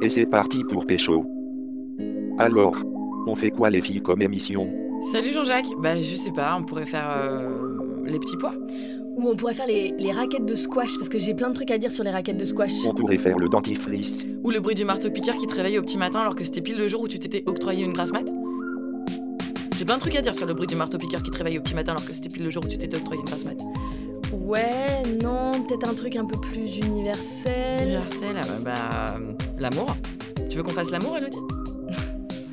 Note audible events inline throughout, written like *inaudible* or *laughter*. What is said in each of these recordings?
Et c'est parti pour Pécho. Alors, on fait quoi les filles comme émission? Salut Jean-Jacques. Bah je sais pas, on pourrait faire euh, les petits pois. Ou on pourrait faire les, les raquettes de squash, parce que j'ai plein de trucs à dire sur les raquettes de squash. On pourrait faire le dentifrice. Ou le bruit du marteau-piqueur qui te réveille au petit matin alors que c'était pile le jour où tu t'étais octroyé une grasse mat. J'ai plein de trucs à dire sur le bruit du marteau-piqueur qui te réveille au petit matin alors que c'était pile le jour où tu t'étais octroyé une grasse mat. Ouais, non, peut-être un truc un peu plus universel. Universel, ah bah, bah, l'amour. Tu veux qu'on fasse l'amour, Elodie? *laughs*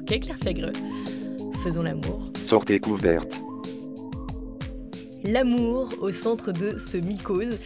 Ok, Claire Fègre. Faisons l'amour. Sortez couverte. L'amour au centre de ce mycose.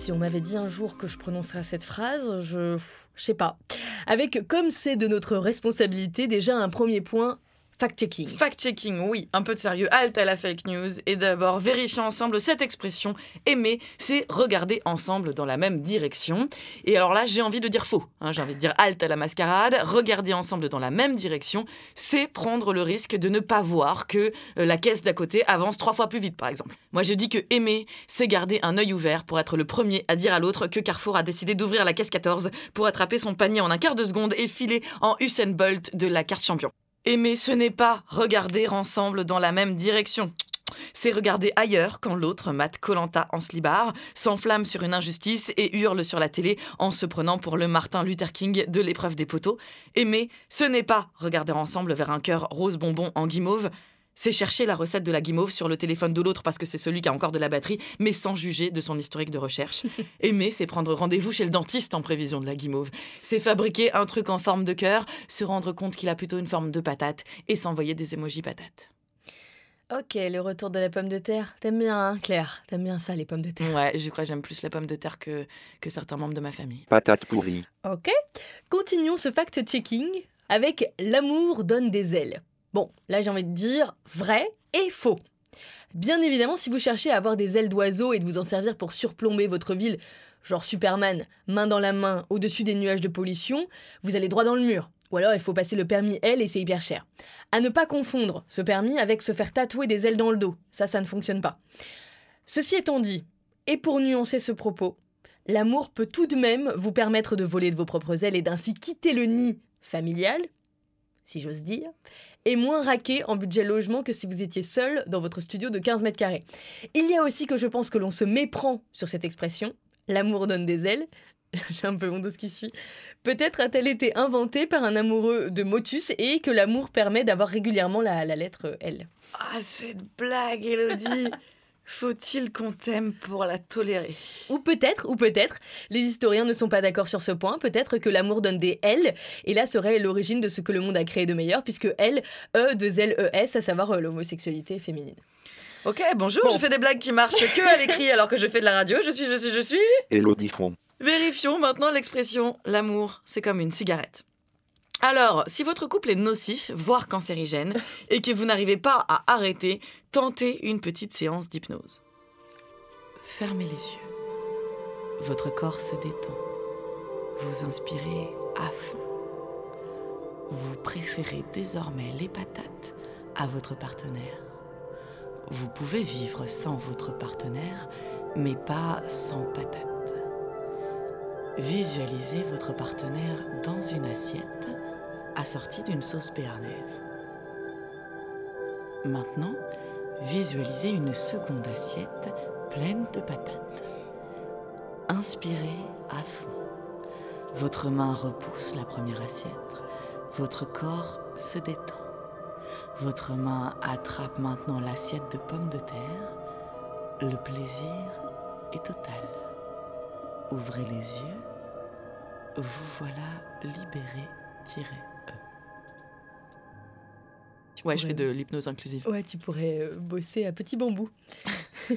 Si on m'avait dit un jour que je prononcerais cette phrase, je. je sais pas. Avec, comme c'est de notre responsabilité, déjà un premier point fact-checking. Fact-checking, oui, un peu de sérieux, halte à la fake news. Et d'abord, vérifions ensemble cette expression. Aimer, c'est regarder ensemble dans la même direction. Et alors là, j'ai envie de dire faux. hein, j'ai envie de dire halte à la mascarade. Regarder ensemble dans la même direction, c'est prendre le risque de ne pas voir que euh, la caisse d'à côté avance trois fois plus vite, par exemple. Moi, je dis que aimer, c'est garder un œil ouvert pour être le premier à dire à l'autre que Carrefour a décidé d'ouvrir la caisse 14 pour attraper son panier en un quart de seconde et filer en Usain Bolt de la carte champion. Aimer, ce n'est pas regarder ensemble dans la même direction. C'est regarder ailleurs quand l'autre mate Colanta en s'enflamme sur une injustice et hurle sur la télé en se prenant pour le Martin Luther King de l'épreuve des poteaux. Aimer, ce n'est pas regarder ensemble vers un cœur rose bonbon en guimauve. C'est chercher la recette de la guimauve sur le téléphone de l'autre parce que c'est celui qui a encore de la batterie, mais sans juger de son historique de recherche. *laughs* Aimer, c'est prendre rendez-vous chez le dentiste en prévision de la guimauve. C'est fabriquer un truc en forme de cœur, se rendre compte qu'il a plutôt une forme de patate et s'envoyer des émojis patates. Ok, le retour de la pomme de terre. T'aimes bien, hein, Claire? T'aimes bien ça, les pommes de terre? Ouais, je crois que j'aime plus la pomme de terre que, que certains membres de ma famille. Patate pourrie. Ok. Continuons ce fact-checking avec l'amour donne des ailes. Bon, là j'ai envie de dire vrai et faux. Bien évidemment, si vous cherchez à avoir des ailes d'oiseau et de vous en servir pour surplomber votre ville, genre Superman, main dans la main, au-dessus des nuages de pollution, vous allez droit dans le mur. Ou alors il faut passer le permis L et c'est hyper cher. À ne pas confondre ce permis avec se faire tatouer des ailes dans le dos. Ça, ça ne fonctionne pas. Ceci étant dit, et pour nuancer ce propos, l'amour peut tout de même vous permettre de voler de vos propres ailes et d'ainsi quitter le nid familial, si j'ose dire, et moins raqué en budget logement que si vous étiez seul dans votre studio de 15 mètres carrés. Il y a aussi que je pense que l'on se méprend sur cette expression, l'amour donne des ailes. *laughs* J'ai un peu honte de ce qui suit. Peut-être a-t-elle été inventée par un amoureux de Motus et que l'amour permet d'avoir régulièrement la, la lettre L. Ah, cette blague, Elodie *laughs* Faut-il qu'on t'aime pour la tolérer? Ou peut-être, ou peut-être, les historiens ne sont pas d'accord sur ce point, peut-être que l'amour donne des L, et là serait l'origine de ce que le monde a créé de meilleur, puisque L, E, deux L, E, S, à savoir euh, l'homosexualité féminine. Ok, bonjour, je fais des blagues qui marchent que à l'écrit alors que je fais de la radio. Je suis, je suis, je suis. Elodie Fond. Vérifions maintenant l'expression l'amour, c'est comme une cigarette. Alors, si votre couple est nocif, voire cancérigène, *laughs* et que vous n'arrivez pas à arrêter, tentez une petite séance d'hypnose. Fermez les yeux. Votre corps se détend. Vous inspirez à fond. Vous préférez désormais les patates à votre partenaire. Vous pouvez vivre sans votre partenaire, mais pas sans patates. Visualisez votre partenaire dans une assiette assortie d'une sauce béarnaise. Maintenant, visualisez une seconde assiette pleine de patates. Inspirez à fond. Votre main repousse la première assiette. Votre corps se détend. Votre main attrape maintenant l'assiette de pommes de terre. Le plaisir est total. Ouvrez les yeux. Vous voilà libéré tiré Ouais, je fais de l'hypnose inclusive. Ouais, tu pourrais euh, bosser à petit bambou. *laughs*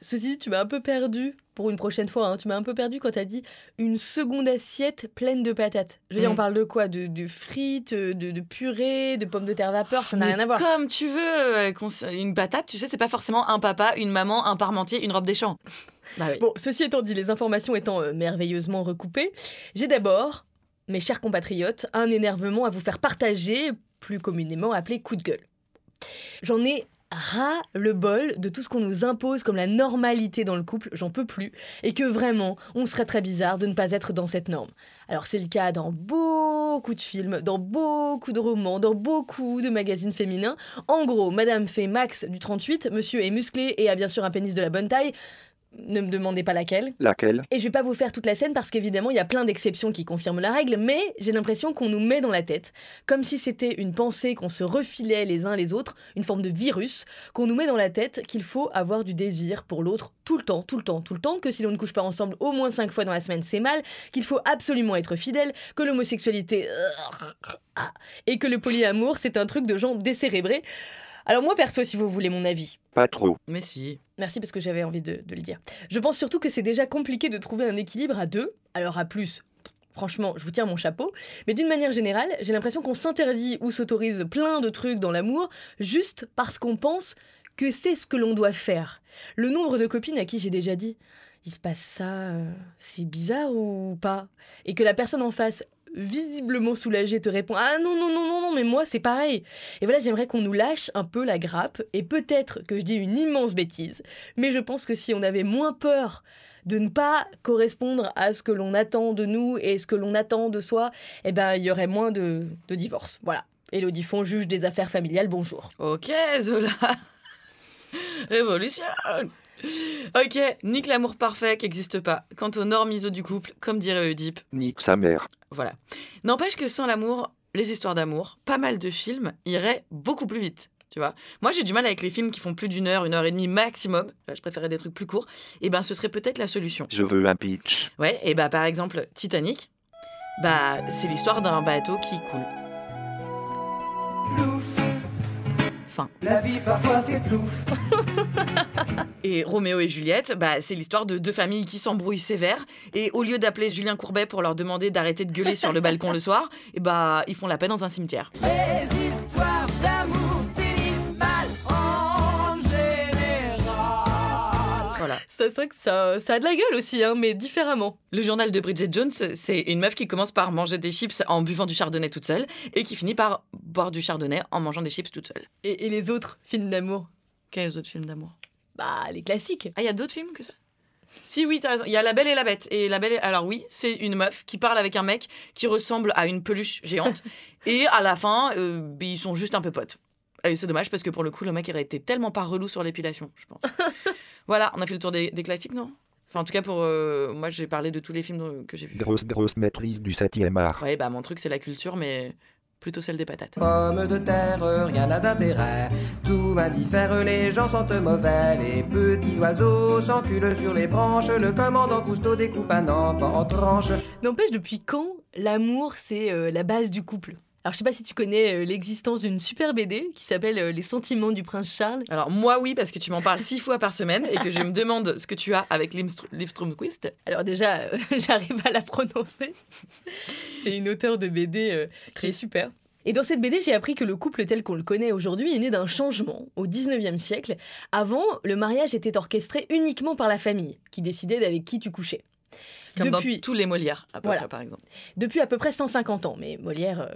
Ceci dit, tu m'as un peu perdu pour une prochaine fois. hein, tu m'as un peu perdu quand t'as dit une seconde assiette pleine de patates. Je veux dire, Mm. on parle de quoi? De, de frites, de, de purée, de pommes de terre vapeur, ça n'a rien à voir. Comme tu veux, euh, une patate, tu sais, c'est pas forcément un papa, une maman, un parmentier, une robe des champs. *laughs* Bah oui. Bon, ceci étant dit, les informations étant euh, merveilleusement recoupées, j'ai d'abord, mes chers compatriotes, un énervement à vous faire partager, plus communément appelé coup de gueule. J'en ai ras le bol de tout ce qu'on nous impose comme la normalité dans le couple, j'en peux plus, et que vraiment, on serait très bizarre de ne pas être dans cette norme. Alors c'est le cas dans beaucoup de films, dans beaucoup de romans, dans beaucoup de magazines féminins. En gros, madame fait max du 38, monsieur est musclé et a bien sûr un pénis de la bonne taille. Ne me demandez pas laquelle. Laquelle? Et je vais pas vous faire toute la scène parce qu'évidemment, il y a plein d'exceptions qui confirment la règle, mais j'ai l'impression qu'on nous met dans la tête, comme si c'était une pensée qu'on se refilait les uns les autres, une forme de virus, qu'on nous met dans la tête qu'il faut avoir du désir pour l'autre tout le temps, tout le temps, tout le temps, que si l'on ne couche pas ensemble au moins cinq fois dans la semaine, c'est mal, qu'il faut absolument être fidèle, que l'homosexualité... et que le polyamour, c'est un truc de gens décérébrés. Alors moi perso, si vous voulez mon avis, Pas trop. Mais si. Merci parce que j'avais envie de, de le dire. Je pense surtout que c'est déjà compliqué de trouver un équilibre à deux. Alors à plus, franchement, je vous tiens mon chapeau. Mais d'une manière générale, j'ai l'impression qu'on s'interdit ou s'autorise plein de trucs dans l'amour juste parce qu'on pense que c'est ce que l'on doit faire. Le nombre de copines à qui j'ai déjà dit il se passe ça, euh, c'est bizarre ou pas? Et que la personne en face, visiblement soulagée, te répond Ah non, non, non, non, non, mais moi c'est pareil. Et voilà, j'aimerais qu'on nous lâche un peu la grappe, et peut-être que je dis une immense bêtise, mais je pense que si on avait moins peur de ne pas correspondre à ce que l'on attend de nous et ce que l'on attend de soi, eh ben il y aurait moins de, de divorces. Voilà. Elodie Font, juge des affaires familiales, bonjour. Ok, Zola. *laughs* Révolution. Ok, nique l'amour parfait qui n'existe pas. Quant aux normes ISO du couple, comme dirait Oedipe, Nique sa mère. voilà. N'empêche que sans l'amour, les histoires d'amour, pas mal de films iraient beaucoup plus vite. Tu vois Moi, j'ai du mal avec les films qui font plus d'une heure, une heure et demie maximum. Là, je préférais des trucs plus courts. Et ben, ce serait peut-être la solution. Je veux un pitch. Ouais, et bah par exemple, Titanic, bah c'est l'histoire d'un bateau qui coule. Fin. La vie parfois fait plouf. *laughs* Et Roméo et Juliette, bah c'est l'histoire de deux familles qui s'embrouillent sévère. Et au lieu d'appeler Julien Courbet pour leur demander d'arrêter de gueuler sur le balcon le soir, et bah ils font la paix dans un cimetière. Les histoires d'amour finissent mal en général. Voilà. Ça, c'est vrai que ça, ça a de la gueule aussi, hein, mais différemment. Le journal de Bridget Jones, c'est une meuf qui commence par manger des chips en buvant du chardonnay toute seule et qui finit par boire du chardonnay en mangeant des chips toute seule. Et, et les autres films d'amour? Quels autres films d'amour? Bah, les classiques. Ah, il y a d'autres films que ça? Si, oui, t'as raison. Il y a La Belle et la Bête. Et La Belle et- Alors oui, c'est une meuf qui parle avec un mec qui ressemble à une peluche géante. *laughs* et à la fin, euh, ils sont juste un peu potes. Et c'est dommage parce que pour le coup, le mec aurait été tellement pas relou sur l'épilation, je pense. *laughs* voilà, on a fait le tour des, des classiques, non? Enfin, en tout cas, pour euh, moi, j'ai parlé de tous les films dont- que j'ai vus. Grosse, grosse maîtrise du 7e art. Ouais, bah mon truc, c'est la culture, mais plutôt celle des patates. Pommes de terre, rien n'a d'intérêt. Tout m'indiffère, les gens sentent mauvais. Les petits oiseaux s'enculent sur les branches. Le commandant Cousteau découpe un enfant en tranches. N'empêche, depuis quand l'amour, c'est euh, la base du couple? Alors, je sais pas si tu connais euh, l'existence d'une super BD qui s'appelle euh, Les sentiments du prince Charles. Alors moi, oui, parce que tu m'en parles six fois par semaine et que je me *laughs* demande ce que tu as avec Livströmquist. Alors déjà, euh, *laughs* j'arrive à la prononcer. C'est une auteure de BD euh, est super. Et dans cette BD, j'ai appris que le couple tel qu'on le connaît aujourd'hui est né d'un changement au 19e siècle. Avant, le mariage était orchestré uniquement par la famille, qui décidait d'avec qui tu couchais. Comme Depuis- dans tous les Molières, à peu Voilà. près, par exemple. Depuis à peu près 150 ans. Mais Molière,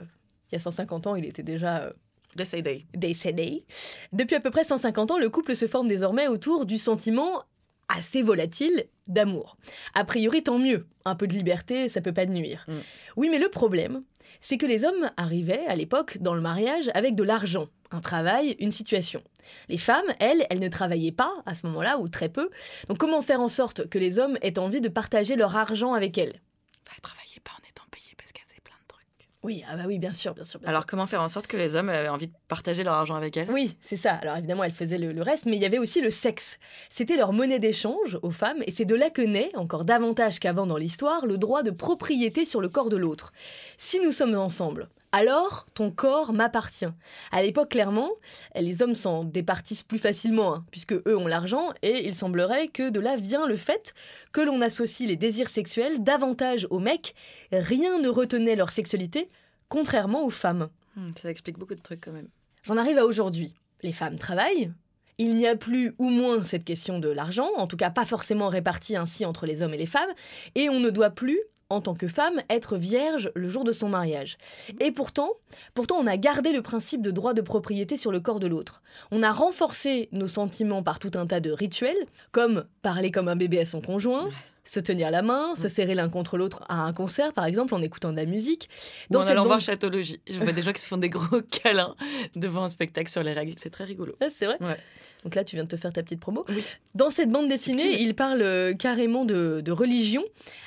il y a 150 ans, il était déjà euh, Décédé. décédé. Depuis à peu près 150 ans, le couple se forme désormais autour du sentiment assez volatile d'amour. A priori, tant mieux. Un peu de liberté, ça peut pas nuire. Mm. Oui, mais le problème, c'est que les hommes arrivaient à l'époque dans le mariage avec de l'argent, un travail, une situation. Les femmes, elles, elles ne travaillaient pas à ce moment-là, ou très peu. Donc comment faire en sorte que les hommes aient envie de partager leur argent avec elles? Bah, pas en étant payée parce qu'elle faisait plein de trucs. Oui, ah bah oui, bien sûr, bien sûr. bien sûr. Alors comment faire en sorte que les hommes avaient envie de partager leur argent avec elle? Oui, c'est ça. Alors évidemment, elles faisaient le, le reste, mais il y avait aussi le sexe. C'était leur monnaie d'échange aux femmes, et c'est de là que naît, encore davantage qu'avant dans l'histoire, le droit de propriété sur le corps de l'autre. Si nous sommes ensemble, alors ton corps m'appartient. À l'époque, clairement, les hommes s'en départissent plus facilement, hein, puisque eux ont l'argent, et il semblerait que de là vient le fait que l'on associe les désirs sexuels davantage aux mecs. Rien ne retenait leur sexualité, contrairement aux femmes. Hmm, Ça explique beaucoup de trucs quand même. J'en arrive à aujourd'hui. Les femmes travaillent. Il n'y a plus ou moins cette question de l'argent, en tout cas pas forcément répartie ainsi entre les hommes et les femmes, et on ne doit plus, en tant que femme, être vierge le jour de son mariage. Et pourtant, pourtant on a gardé le principe de droit de propriété sur le corps de l'autre. On a renforcé nos sentiments par tout un tas de rituels, comme parler comme un bébé à son conjoint, se tenir la main, Mm. se serrer l'un contre l'autre à un concert, par exemple, en écoutant de la musique. Ou en allant bande- voir Chatologie. Je vois des gens qui se font des gros *laughs* câlins devant un spectacle sur les règles. C'est très rigolo. Ah, c'est vrai Ouais. Donc là, tu viens de te faire ta petite promo. Oui. Dans cette bande dessinée, il parle euh, carrément de, de religion,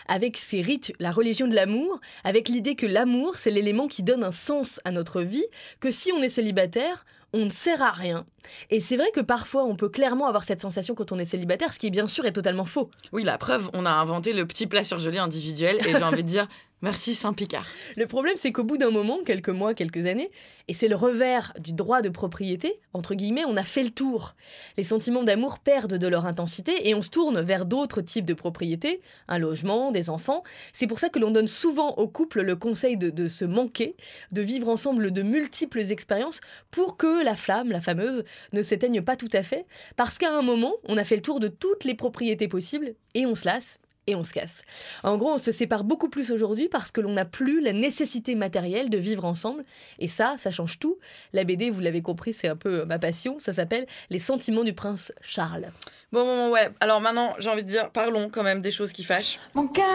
avec ses rites, la religion de l'amour, avec l'idée que l'amour, c'est l'élément qui donne un sens à notre vie, que si on est célibataire, on ne sert à rien. Et c'est vrai que parfois, on peut clairement avoir cette sensation quand on est célibataire, ce qui bien sûr est totalement faux. Oui, la preuve, on a inventé le petit plat surgelé individuel et j'ai envie de dire merci Saint-Picard. Le problème, c'est qu'au bout d'un moment, quelques mois, quelques années, et c'est le revers du droit de propriété, entre guillemets, on a fait le tour. Les sentiments d'amour perdent de leur intensité et on se tourne vers d'autres types de propriétés, un logement, des enfants. C'est pour ça que l'on donne souvent aux couples le conseil de, de se manquer, de vivre ensemble de multiples expériences pour que la flamme, la fameuse, ne s'éteigne pas tout à fait. Parce qu'à un moment, on a fait le tour de toutes les propriétés possibles et on se lasse et on se casse. En gros, on se sépare beaucoup plus aujourd'hui parce que l'on n'a plus la nécessité matérielle de vivre ensemble. Et ça, ça change tout. La BD, vous l'avez compris, c'est un peu ma passion. Ça s'appelle Les sentiments du prince Charles. Bon, bon, bon, ouais. Alors maintenant, j'ai envie de dire, parlons quand même des choses qui fâchent. Mon cœur,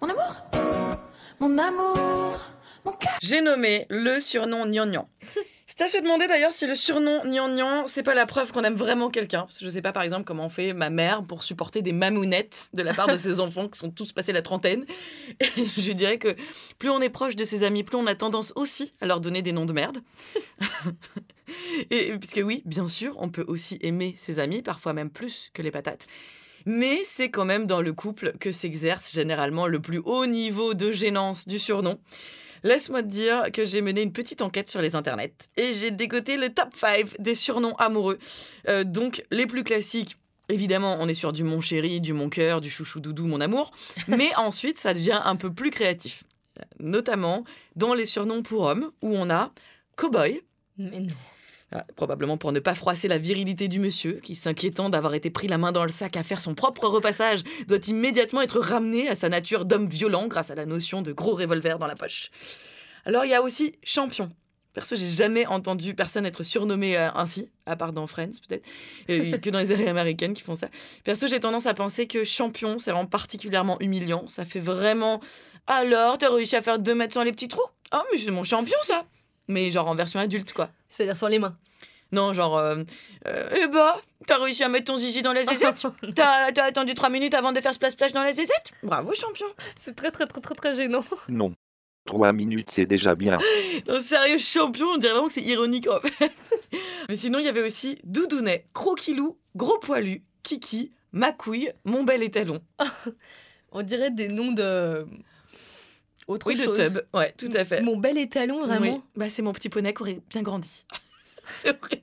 mon amour, mon amour, mon cœur. J'ai nommé le surnom Gnangnan. C'est à se demander d'ailleurs si le surnom Gnangnan, c'est pas la preuve qu'on aime vraiment quelqu'un. Je sais pas par exemple comment fait ma mère pour supporter des mamounettes de la part de ses *laughs* enfants qui sont tous passés la trentaine. Et *laughs* je dirais que plus on est proche de ses amis, plus on a tendance aussi à leur donner des noms de merde. *laughs* Et puisque oui, bien sûr, on peut aussi aimer ses amis, parfois même plus que les patates. Mais c'est quand même dans le couple que s'exerce généralement le plus haut niveau de gênance du surnom. Laisse-moi te dire que j'ai mené une petite enquête sur les internets et j'ai décoté le top 5 des surnoms amoureux. Euh, donc les plus classiques, évidemment, on est sur du mon chéri, du mon cœur, du chouchou doudou, mon amour. *laughs* Mais ensuite, ça devient un peu plus créatif. Notamment dans les surnoms pour hommes où on a cowboy, Mais non. Ah, Probablement pour ne pas froisser la virilité du monsieur, qui, s'inquiétant d'avoir été pris la main dans le sac à faire son propre repassage, doit immédiatement être ramené à sa nature d'homme violent grâce à la notion de gros revolver dans la poche. Alors il y a aussi champion. Perso, j'ai jamais entendu personne être surnommé euh, ainsi, à part dans Friends peut-être, *laughs* que dans les séries américaines qui font ça. Perso, j'ai tendance à penser que champion, c'est vraiment particulièrement humiliant. Ça fait vraiment. Alors, t'as réussi à faire deux mètres sans les petits trous? Ah, mais c'est mon champion ça Mais genre en version adulte quoi. C'est-à-dire sans les mains. Non, genre, euh, euh, eh bah, t'as réussi à mettre ton zizi dans la zézette *laughs* T'as t'as attendu trois minutes avant de faire splash-splash dans la zézette Bravo, champion C'est très, très, très, très, très gênant. Non. Trois minutes, c'est déjà bien. *laughs* Non, sérieux, champion, on dirait vraiment que c'est ironique en fait. *laughs* Mais sinon, il y avait aussi Doudounet, Croquilou, Gros Poilu, Kiki, Macouille, Mon Bel Étalon. On dirait des noms de. Autre Oui, de. Tub. Ouais, tout à fait. Mon bel étalon, vraiment. Oui. Bah, c'est mon petit poney qui aurait bien grandi. *laughs* c'est vrai.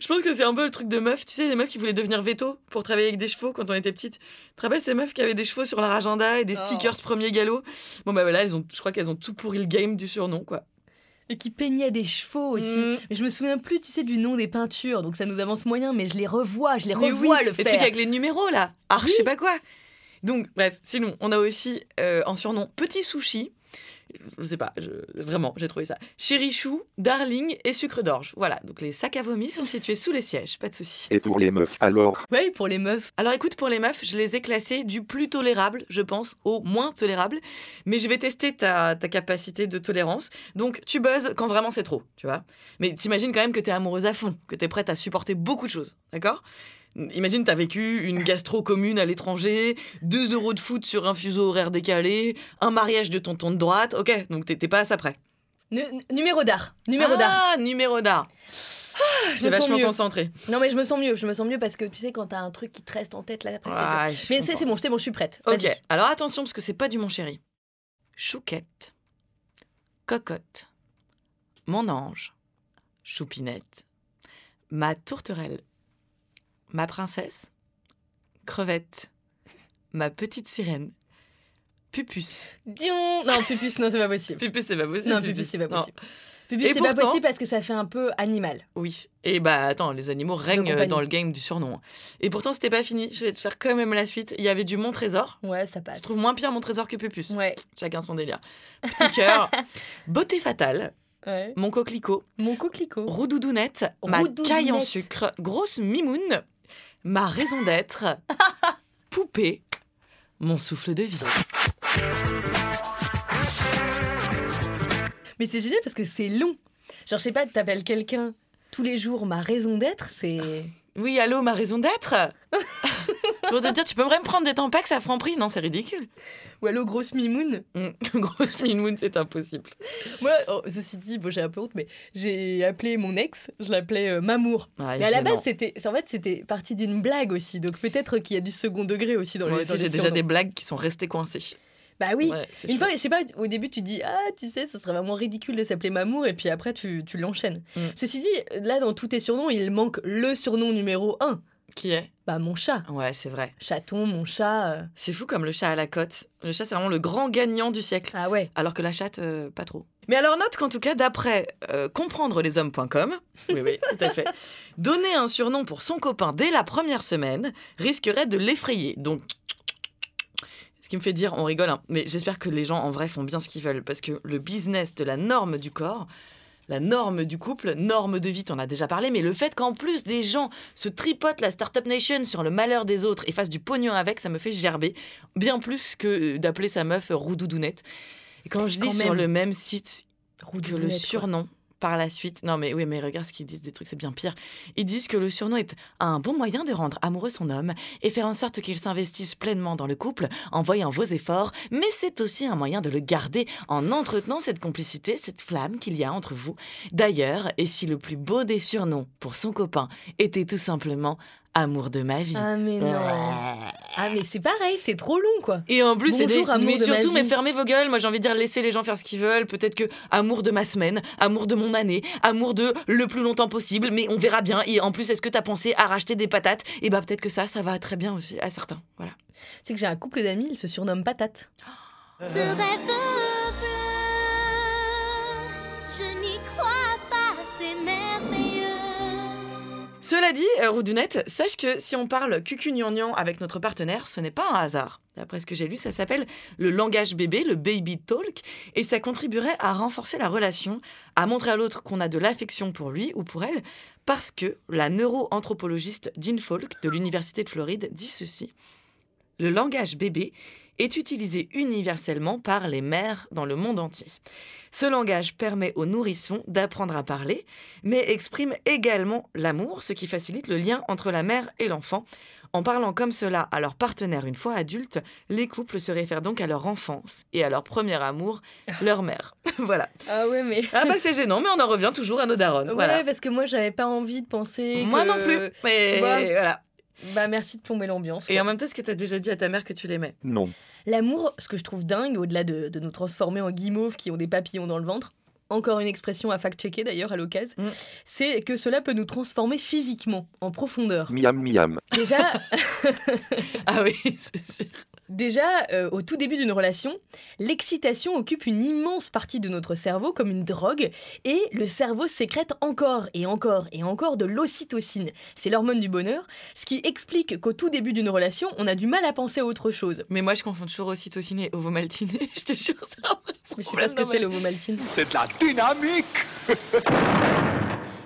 Je pense que c'est un peu le truc de meuf. Tu sais, les meufs qui voulaient devenir veto pour travailler avec des chevaux quand on était petite. Tu te rappelles ces meufs qui avaient des chevaux sur leur agenda et des Oh. stickers premier galop? Bon, bah voilà, elles ont, je crois qu'elles ont tout pourri le game du surnom, quoi. Et qui peignait des chevaux aussi. Mm. Mais je me souviens plus, tu sais, du nom des peintures, donc ça nous avance moyen, mais je les revois, je les Mais revois oui, le Les faire. trucs avec les numéros, là. Ah, je sais pas quoi. Donc, bref, sinon, on a aussi euh, en surnom Petit Sushi. Je sais pas, je- vraiment, j'ai trouvé ça. Chérichou, Darling et Sucre d'orge. Voilà, donc les sacs à vomi sont situés sous les sièges, pas de souci. Et pour les meufs, alors, Oui, pour les meufs. Alors écoute, pour les meufs, je les ai classés du plus tolérable, je pense, au moins tolérable. Mais je vais tester ta, ta capacité de tolérance. Donc tu buzzes quand vraiment c'est trop, tu vois. Mais t'imagines quand même que t'es amoureuse à fond, que t'es prête à supporter beaucoup de choses, d'accord? Imagine, t'as vécu une gastro commune à l'étranger, 2 euros de foot sur un fuseau horaire décalé, un mariage de tonton de droite. Ok, donc t'es t'es pas à ça près. Nu- nu- numéro d'art. Numéro d'art. Ah, numéro d'art. je J'ai me sens vachement mieux. concentré. Non, mais je me sens mieux. Je me sens mieux parce que tu sais, quand t'as un truc qui te reste en tête là, après, c'est je Mais c'est bon, bon, je suis prête. Ok, alors attention parce que c'est pas du mon chéri. Chouquette, cocotte, mon ange, choupinette, ma tourterelle, ma princesse, crevette, ma petite sirène, pupus. Dion Non, Pupus, non, c'est pas possible. Pupus, c'est pas possible. Non, Pupus, c'est pas Non. possible. Pupus, c'est pas possible parce que ça fait un peu animal. Oui. Et bah attends, les animaux règnent compagnie. dans le game du surnom. Et pourtant, c'était pas fini. Je vais te faire quand même la suite. Il y avait du mon trésor. Ouais, ça passe. Je trouve moins pire mon trésor que Pupus. Ouais, Chacun son délire. Petit *laughs* cœur, beauté fatale, ouais. mon coquelicot, Mon coquelicot. Roudoudounette, ma caille en sucre, grosse mimoune, ma raison d'être, *laughs* poupée, mon souffle de vie. Mais c'est génial parce que c'est long. Genre, je sais pas, t'appelles quelqu'un tous les jours, ma raison d'être, c'est. Oui, allô, ma raison d'être? *laughs* Pour te dire, tu peux même prendre des tampax à Franprix Non, c'est ridicule. Ou allô, grosse mimoun. Mm. *laughs* Grosse minoune, c'est impossible. Moi, oh, ceci dit, bon, j'ai un peu honte, mais j'ai appelé mon ex, je l'appelais euh, Mamour. Ouais, Mais à la base, c'était, en fait, c'était parti d'une blague aussi, donc peut-être qu'il y a du second degré aussi dans Moi les. aussi, j'ai déjà des blagues qui sont restées coincées. Bah oui. Ouais, Une chaud. fois, je sais pas, au début tu dis ah tu sais, ce serait vraiment ridicule de s'appeler Mamour et puis après tu, tu l'enchaînes. Mm. Ceci dit, là dans tous tes surnoms, il manque le surnom numéro un. Qui est? Bah mon chat, Ouais, c'est vrai. chaton, mon chat. euh. C'est fou comme le chat à la côte. Le chat, c'est vraiment le grand gagnant du siècle. Ah ouais. Alors que la chatte, euh, pas trop. Mais alors note qu'en tout cas, d'après euh, comprendre-les-hommes.com, *laughs* oui, oui, tout à fait, donner un surnom pour son copain dès la première semaine risquerait de l'effrayer. Donc, ce qui me fait dire, on rigole, hein, mais j'espère que les gens en vrai font bien ce qu'ils veulent, parce que le business de la norme du corps, la norme du couple, norme de vie, t'en as déjà parlé, mais le fait qu'en plus des gens se tripotent la Startup Nation sur le malheur des autres et fassent du pognon avec, ça me fait gerber, bien plus que d'appeler sa meuf roudoudounette. Et quand je lis sur le même site que le surnom par la suite. Non, mais oui, mais regarde ce qu'ils disent, des trucs, c'est bien pire. Ils disent que le surnom est un bon moyen de rendre amoureux son homme et faire en sorte qu'il s'investisse pleinement dans le couple en voyant vos efforts, mais c'est aussi un moyen de le garder en entretenant cette complicité, cette flamme qu'il y a entre vous. D'ailleurs, et si le plus beau des surnoms pour son copain était tout simplement amour de ma vie Ah mais non. Ah mais c'est pareil, c'est trop long quoi. Et en plus, c'est des. Mais de ma surtout, mais fermez vos gueules. Moi, j'ai envie de dire, laissez les gens faire ce qu'ils veulent. Peut-être que amour de ma semaine, amour de mon année, amour de le plus longtemps possible. Mais on verra bien. Et en plus, est-ce que t'as pensé à racheter des patates? Et bah, peut-être que ça, ça va très bien aussi à certains. Voilà. C'est que j'ai un couple d'amis, ils se surnomment Patate. Ce rêve Cela dit, euh, Roudounette, sache que si on parle cucugnangnang avec notre partenaire, ce n'est pas un hasard. D'après ce que j'ai lu, ça s'appelle le langage bébé, le baby talk, et ça contribuerait à renforcer la relation, à montrer à l'autre qu'on a de l'affection pour lui ou pour elle, parce que la neuroanthropologiste Jean Falk de l'Université de Floride dit ceci. Le langage bébé est utilisé universellement par les mères dans le monde entier. Ce langage permet aux nourrissons d'apprendre à parler, mais exprime également l'amour, ce qui facilite le lien entre la mère et l'enfant. En parlant comme cela à leur partenaire une fois adultes, les couples se réfèrent donc à leur enfance et à leur premier amour, leur mère. *laughs* voilà. Ah ouais mais. Ah bah c'est gênant, mais on en revient toujours à nos darons. Voilà. Ouais parce que moi j'avais pas envie de penser. Moi que- non plus. Mais tu vois. voilà. Bah merci de plomber l'ambiance. Et quoi. en même temps, est-ce que tu as déjà dit à ta mère que tu l'aimais? Non. L'amour, ce que je trouve dingue, au-delà de, de nous transformer en guimauves qui ont des papillons dans le ventre, encore une expression à fact-checker d'ailleurs à l'occasion, Mm. c'est que cela peut nous transformer physiquement, en profondeur. Miam miam. Déjà, *laughs* Ah oui, *laughs* c'est sûr. Déjà euh, au tout début d'une relation, l'excitation occupe une immense partie de notre cerveau comme une drogue, et le cerveau sécrète encore et encore et encore de l'ocytocine. C'est l'hormone du bonheur, ce qui explique qu'au tout début d'une relation, on a du mal à penser à autre chose. Mais moi, je confonds toujours ocytocine et ovomaltine. *laughs* je te jure, Mais je sais pas ce que c'est l'ovomaltine. C'est de la dynamique *laughs*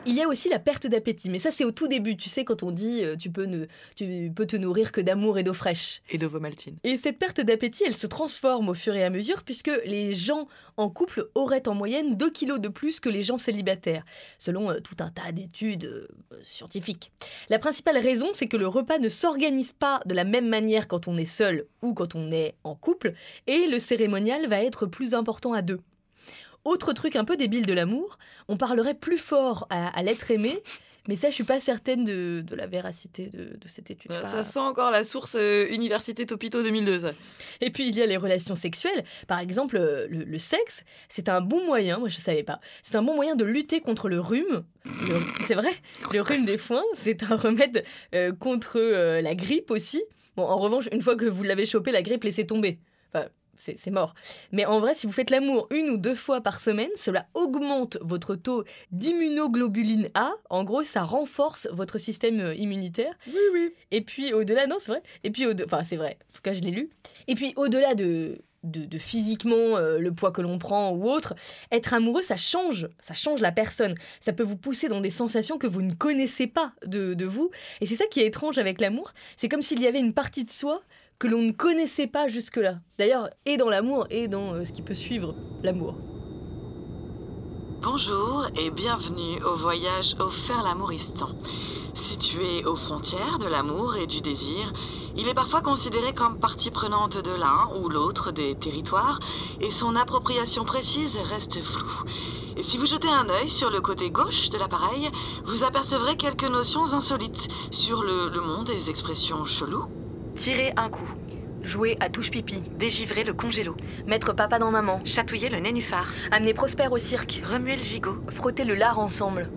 Il y a aussi la perte d'appétit, mais ça c'est au tout début, tu sais, quand on dit euh, tu, peux ne, tu peux te nourrir que d'amour et d'eau fraîche. Et d'ovomaltine. Et cette perte d'appétit, elle se transforme au fur et à mesure, puisque les gens en couple auraient en moyenne 2 kilos de plus que les gens célibataires, selon euh, tout un tas d'études euh, scientifiques. La principale raison, c'est que le repas ne s'organise pas de la même manière quand on est seul ou quand on est en couple, et le cérémonial va être plus important à deux. Autre truc un peu débile de l'amour, on parlerait plus fort à, à l'être aimé, mais ça, je suis pas certaine de, de la véracité de, de cette étude. Ça Pas- sent encore la source euh, Université Topito 2002, ça. Et puis il y a les relations sexuelles. Par exemple, euh, le, le sexe, c'est un bon moyen, moi je savais pas, c'est un bon moyen de lutter contre le rhume. C'est vrai, *laughs* le rhume des foins, c'est un remède euh, contre euh, la grippe aussi. Bon, en revanche, une fois que vous l'avez chopé, la grippe, laissez tomber. Enfin, c'est mort. Mais en vrai, si vous faites l'amour une ou deux fois par semaine, cela augmente votre taux d'immunoglobuline A. En gros, ça renforce votre système euh, immunitaire. Oui, oui. Et puis au-delà, non, c'est vrai. Et puis, enfin, c'est vrai. En tout cas, je l'ai lu. Et puis au-delà de, de, de physiquement euh, le poids que l'on prend ou autre, être amoureux, ça change. Ça change la personne. Ça peut vous pousser dans des sensations que vous ne connaissez pas de, de vous. Et c'est ça qui est étrange avec l'amour. C'est comme s'il y avait une partie de soi que l'on ne connaissait pas jusque-là. D'ailleurs, et dans l'amour, et dans euh, ce qui peut suivre l'amour. Bonjour et bienvenue au voyage au Faire-l'Amouristan. Situé aux frontières de l'amour et du désir, il est parfois considéré comme partie prenante de l'un ou l'autre des territoires et son appropriation précise reste floue. Et si vous jetez un œil sur le côté gauche de l'appareil, vous apercevrez quelques notions insolites sur le, le monde des expressions cheloues. Tirer un coup, Jouer à touche pipi, dégivrer le congélo, mettre papa dans maman, chatouiller le nénuphar, amener Prosper au cirque, remuer le gigot. frotter le lard ensemble.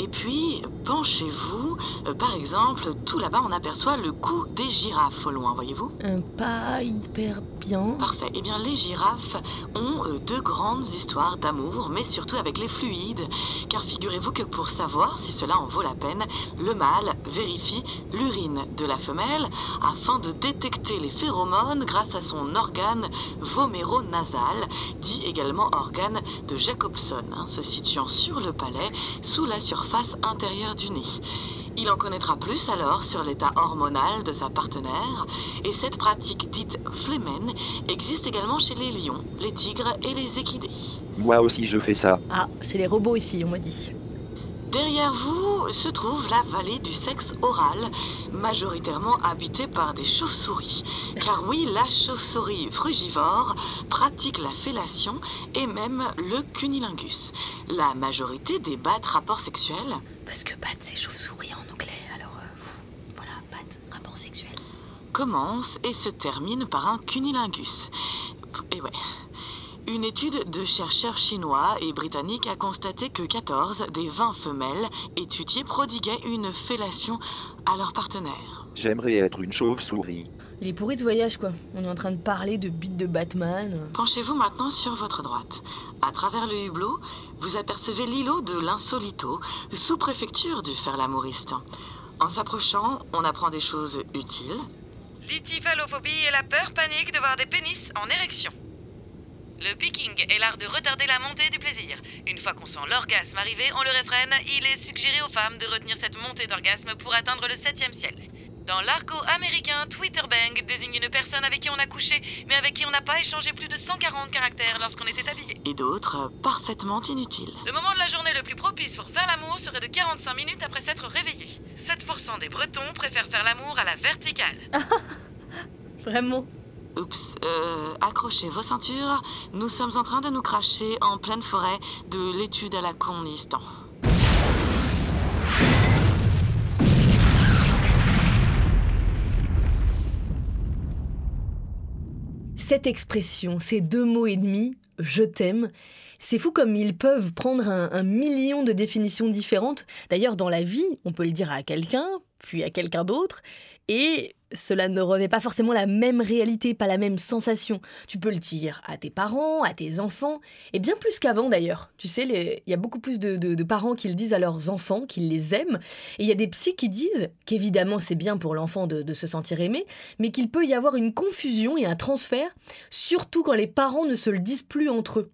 Et puis, penchez-vous. Euh, par exemple, tout là-bas, on aperçoit le cou des girafes au loin, voyez-vous? Un pas hyper bien. Parfait. Eh bien, les girafes ont euh, deux grandes histoires d'amour, mais surtout avec les fluides. Car figurez-vous que pour savoir si cela en vaut la peine, le mâle vérifie l'urine de la femelle afin de détecter les phéromones grâce à son organe voméro-nasal, dit également organe de Jacobson, hein, se situant sur le palais, sous la surface intérieure du nez. Il en connaîtra plus alors sur l'état hormonal de sa partenaire, et cette pratique dite flémène existe également chez les lions, les tigres et les équidés. Moi aussi je fais ça. Ah, c'est les robots ici, on m'a dit. Derrière vous se trouve la vallée du sexe oral, majoritairement habitée par des chauves-souris. Car oui, la chauve-souris frugivore pratique la fellation et même le cunilingus. La majorité des bat rapports sexuels Parce que bat, c'est chauve-souris en anglais, alors euh, voilà, bat, rapport sexuel. commence et se termine par un cunilingus. Et ouais. Une étude de chercheurs chinois et britanniques a constaté que 14 des 20 femelles étudiées prodiguaient une fellation à leur partenaire. J'aimerais être une chauve-souris. Il est pourri ce voyage, quoi. On est en train de parler de beat de Batman. Penchez-vous maintenant sur votre droite. À travers le hublot, vous apercevez l'îlot de l'Insolito, sous-préfecture du Faire-l'Amouristan. En s'approchant, on apprend des choses utiles. L'ityphalophobie est la peur panique de voir des pénis en érection. Le picking est l'art de retarder la montée du plaisir. Une fois qu'on sent l'orgasme arriver, on le réfrène. Il est suggéré aux femmes de retenir cette montée d'orgasme pour atteindre le septième ciel. Dans l'argot américain, Twitterbang désigne une personne avec qui on a couché, mais avec qui on n'a pas échangé plus de 140 caractères lorsqu'on était habillé. Et d'autres euh, parfaitement inutiles. Le moment de la journée le plus propice pour faire l'amour serait de 45 minutes après s'être réveillé. 7% des Bretons préfèrent faire l'amour à la verticale. *laughs* Vraiment. Oups, euh, accrochez vos ceintures. Nous sommes en train de nous cracher en pleine forêt de l'étude à la Conistan. Cette expression, ces deux mots et demi, je t'aime, c'est fou comme ils peuvent prendre un million de définitions différentes. D'ailleurs, dans la vie, on peut le dire à quelqu'un, puis à quelqu'un d'autre, et cela ne revêt pas forcément la même réalité, pas la même sensation. Tu peux le dire à tes parents, à tes enfants, et bien plus qu'avant d'ailleurs. Tu sais, il y a beaucoup plus de parents qui le disent à leurs enfants, qu'ils les aiment, et il y a des psys qui disent qu'évidemment c'est bien pour l'enfant de, de se sentir aimé, mais qu'il peut y avoir une confusion et un transfert, surtout quand les parents ne se le disent plus entre eux.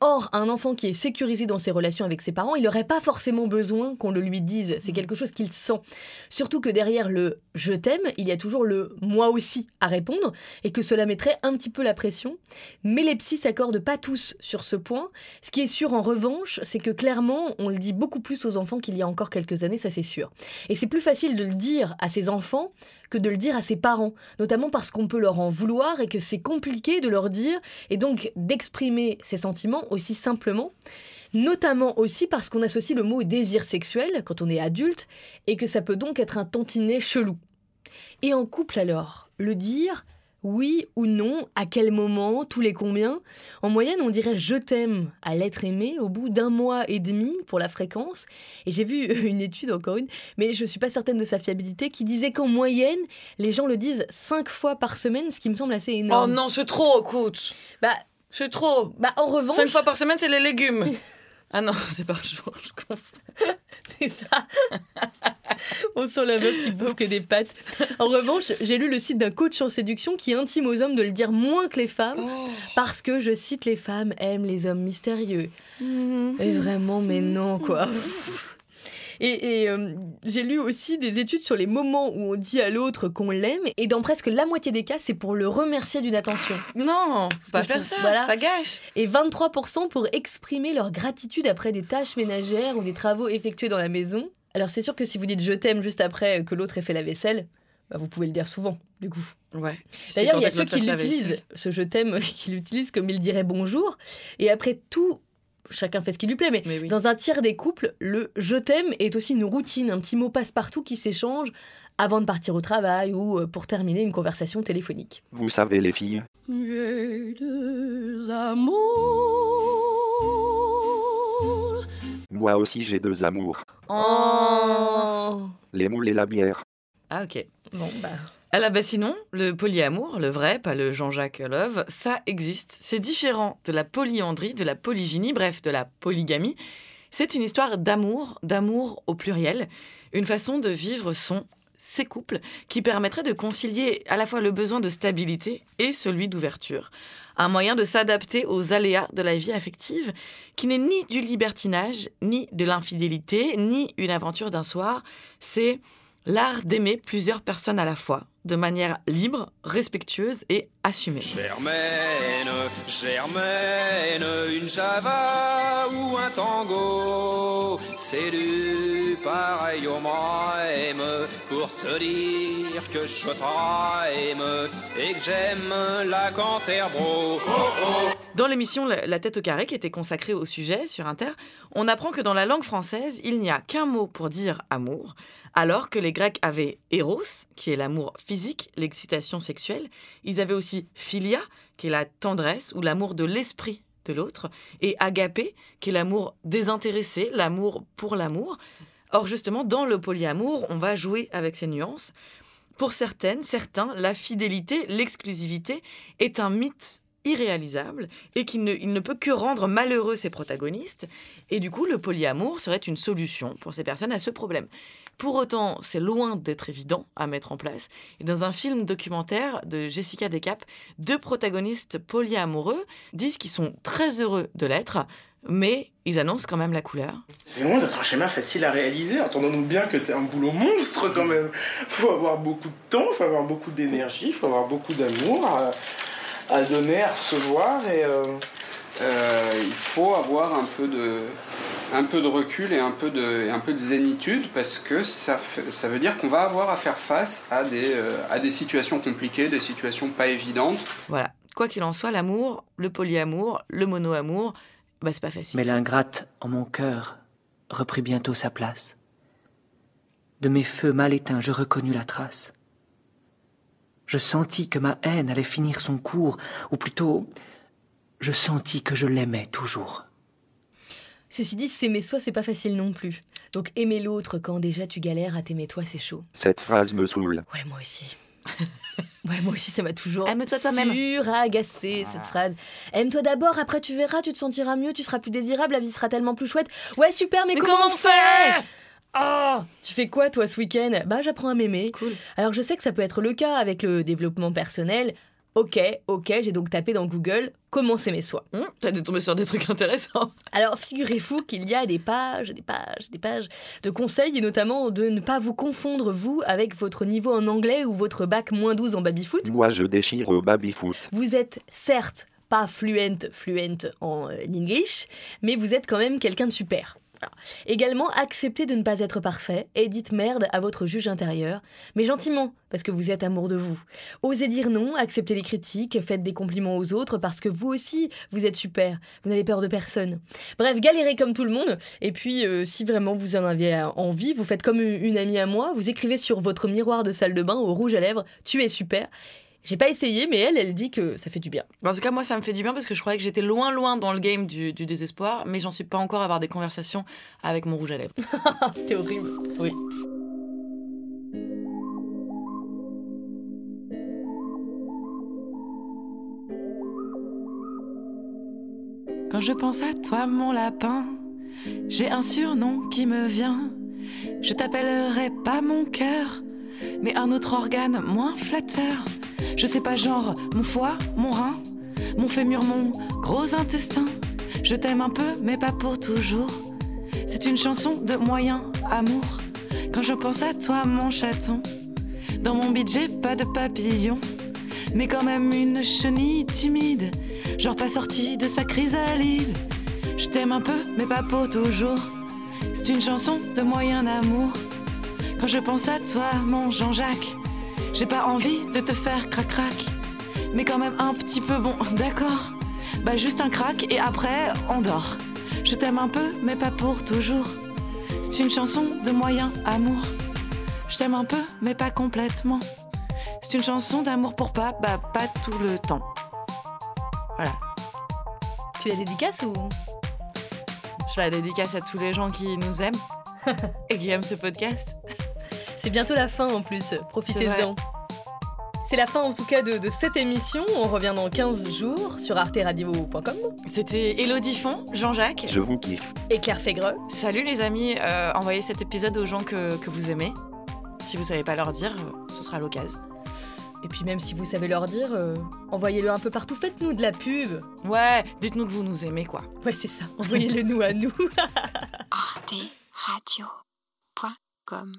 Or, un enfant qui est sécurisé dans ses relations avec ses parents, il n'aurait pas forcément besoin qu'on le lui dise. C'est quelque chose qu'il sent. Surtout que derrière le je t'aime, il y a toujours le moi aussi à répondre et que cela mettrait un petit peu la pression. Mais les psys s'accordent pas tous sur ce point. Ce qui est sûr en revanche, c'est que clairement, on le dit beaucoup plus aux enfants qu'il y a encore quelques années, ça c'est sûr. Et c'est plus facile de le dire à ses enfants que de le dire à ses parents, notamment parce qu'on peut leur en vouloir et que c'est compliqué de leur dire et donc d'exprimer ses sentiments aussi simplement. Notamment aussi parce qu'on associe le mot désir sexuel quand on est adulte et que ça peut donc être un tantinet chelou. Et en couple alors, le dire oui ou non, à quel moment, tous les combien En moyenne, on dirait je t'aime à l'être aimé au bout d'un mois et demi pour la fréquence. Et j'ai vu *laughs* une étude, encore une, mais je suis pas certaine de sa fiabilité, qui disait qu'en moyenne, les gens le disent cinq fois par semaine, ce qui me semble assez Oh énorme. non, c'est trop, écoute Bah, C'est trop bah en revanche, Cinq fois par semaine, c'est les légumes *laughs* Ah non, *laughs* c'est par jour, je confonds. *laughs* C'est ça. *laughs* On sent la meuf qui bouffe que des pâtes. En revanche, j'ai lu le site d'un coach en séduction qui intime aux hommes de le dire moins que les femmes parce que, je cite, les femmes aiment les hommes mystérieux. Et vraiment, mais non, quoi. Et, et, euh, j'ai lu aussi des études sur les moments où on dit à l'autre qu'on l'aime, et dans presque la moitié des cas, c'est pour le remercier d'une attention. *gasps* Non, faut pas faire ça, voilà. ça gâche. Et 23% pour exprimer leur gratitude après des tâches ménagères ou des travaux effectués dans la maison. Alors c'est sûr que si vous dites je t'aime juste après que l'autre ait fait la vaisselle, bah, vous pouvez le dire souvent, du coup. Ouais. D'ailleurs, il y a ceux qui l'utilisent, ce je t'aime, *laughs* qui l'utilisent comme il dirait bonjour. Et après tout, chacun fait ce qui lui plaît, mais Mais oui. dans un tiers des couples, le je t'aime est aussi une routine, un petit mot passe-partout qui s'échange avant de partir au travail ou euh, pour terminer une conversation téléphonique. Vous savez les filles, J'ai deux amours. moi aussi j'ai deux amours. Oh Les moules et la bière. Ah ok. Bon, bah... Alors bah sinon, le polyamour, le vrai, pas le Jean-Jacques Love, ça existe. C'est différent de la polyandrie, de la polygynie, bref, de la polygamie. C'est une histoire d'amour, d'amour au pluriel, une façon de vivre son, ses couples, qui permettrait de concilier à la fois le besoin de stabilité et celui d'ouverture. Un moyen de s'adapter aux aléas de la vie affective, qui n'est ni du libertinage, ni de l'infidélité, ni une aventure d'un soir. C'est l'art d'aimer plusieurs personnes à la fois, de manière libre, respectueuse et assumée. Germaine, Germaine, une java ou un tango, c'est du pareil au même pour te dire que je t'aime et que j'aime la Canterbro. Oh, oh. Dans l'émission La la tête au carré, qui était consacrée au sujet sur Inter, on apprend que dans la langue française, il n'y a qu'un mot pour dire amour, alors que les Grecs avaient eros, qui est l'amour physique, l'excitation sexuelle. Ils avaient aussi philia, qui est la tendresse ou l'amour de l'esprit de l'autre, et agapé, qui est l'amour désintéressé, l'amour pour l'amour. Or, justement, dans le polyamour, on va jouer avec ces nuances. Pour certaines, certains, la fidélité, l'exclusivité est un mythe irréalisable et qu'il ne, il ne peut que rendre malheureux ses protagonistes. Et du coup, le polyamour serait une solution pour ces personnes à ce problème. Pour autant, c'est loin d'être évident à mettre en place. Et dans un film documentaire de Jessica Decap, deux protagonistes polyamoureux disent qu'ils sont très heureux de l'être, mais ils annoncent quand même la couleur. C'est loin d'être un schéma facile à réaliser. Entendons-nous bien que c'est un boulot monstre quand même. Faut avoir beaucoup de temps, faut avoir beaucoup d'énergie, faut avoir beaucoup d'amour à, donner, à recevoir et euh, Euh, il faut avoir un peu de, un peu de recul et un peu de, et un peu de zénitude parce que ça, fait- ça veut dire qu'on va avoir à faire face à des, euh, à des situations compliquées, des situations pas évidentes. Voilà. Quoi qu'il en soit, l'amour, le polyamour, le monoamour, bah, c'est pas facile. Mais l'ingrate en mon cœur reprit bientôt sa place. De mes feux mal éteints, je reconnus la trace. Je sentis que ma haine allait finir son cours, ou plutôt, je sentis que je l'aimais toujours. Ceci dit, s'aimer soi, c'est pas facile non plus. Donc aimer l'autre quand déjà tu galères à t'aimer toi, c'est chaud. Cette phrase me saoule. Ouais, moi aussi. *laughs* ouais, moi aussi, ça m'a toujours Aime-toi toi-même. suragacé, cette phrase. Aime-toi d'abord, après tu verras, tu te sentiras mieux, tu seras plus désirable, la vie sera tellement plus chouette. Ouais, super, mais, Mais comment, comment faire faire Oh Tu fais quoi, toi, ce week-end? Bah, j'apprends à m'aimer. Cool. Alors, je sais que ça peut être le cas avec le développement personnel. Ok, ok, j'ai donc tapé dans Google comment s'aimer soi. Hum, T'as dû tomber sur des trucs intéressants. *laughs* Alors, figurez-vous qu'il y a des pages, des pages, des pages de conseils, et notamment de ne pas vous confondre, vous, avec votre niveau en anglais ou votre bac moins 12 en baby-foot. Moi je déchire au baby-foot. Vous êtes certes pas fluent, fluent en euh, English, mais vous êtes quand même quelqu'un de super. Également, acceptez de ne pas être parfait et dites merde à votre juge intérieur, mais gentiment, parce que vous êtes amour de vous. Osez dire non, acceptez les critiques, faites des compliments aux autres, parce que vous aussi, vous êtes super, vous n'avez peur de personne. Bref, galérez comme tout le monde, et puis euh, si vraiment vous en avez envie, vous faites comme une amie à moi, vous écrivez sur votre miroir de salle de bain au rouge à lèvres, tu es super. J'ai pas essayé, mais elle, elle dit que ça fait du bien. En tout cas, moi, ça me fait du bien parce que je croyais que j'étais loin, loin dans le game du, du désespoir, mais j'en suis pas encore à avoir des conversations avec mon rouge à lèvres. *laughs* C'est horrible. Oui. Quand je pense à toi, mon lapin, j'ai un surnom qui me vient. Je t'appellerai pas mon cœur, mais un autre organe moins flatteur. Je sais pas, genre mon foie, mon rein, mon fémur, mon gros intestin. Je t'aime un peu, mais pas pour toujours. C'est une chanson de moyen amour. Quand je pense à toi, mon chaton. Dans mon budget, pas de papillon. Mais quand même une chenille timide. Genre pas sortie de sa chrysalide. Je t'aime un peu, mais pas pour toujours. C'est une chanson de moyen amour. Quand je pense à toi, mon Jean-Jacques, j'ai pas envie de te faire crac-crac. Mais quand même un petit peu bon, *laughs* d'accord? Bah juste un crack et après on dort. Je t'aime un peu, mais pas pour toujours. C'est une chanson de moyen amour. Je t'aime un peu, mais pas complètement. C'est une chanson d'amour pour pas, bah pas tout le temps. Voilà. Tu la dédicaces ou? Je la dédicace à tous les gens qui nous aiment *laughs* et qui aiment ce podcast. C'est bientôt la fin en plus, profitez-en. C'est la fin en tout cas de, de cette émission. On revient dans 15 jours sur arteradio.com. C'était Elodie Font, Jean-Jacques. Je vous kiffe. Et Claire Fégreux. Salut les amis, euh, envoyez cet épisode aux gens que, que vous aimez. Si vous savez pas leur dire, euh, ce sera l'occasion. Et puis même si vous savez leur dire, euh, envoyez-le un peu partout. Faites-nous de la pub. Ouais, dites-nous que vous nous aimez quoi. Ouais, c'est ça. Envoyez-le nous à nous. *laughs* arteradio.com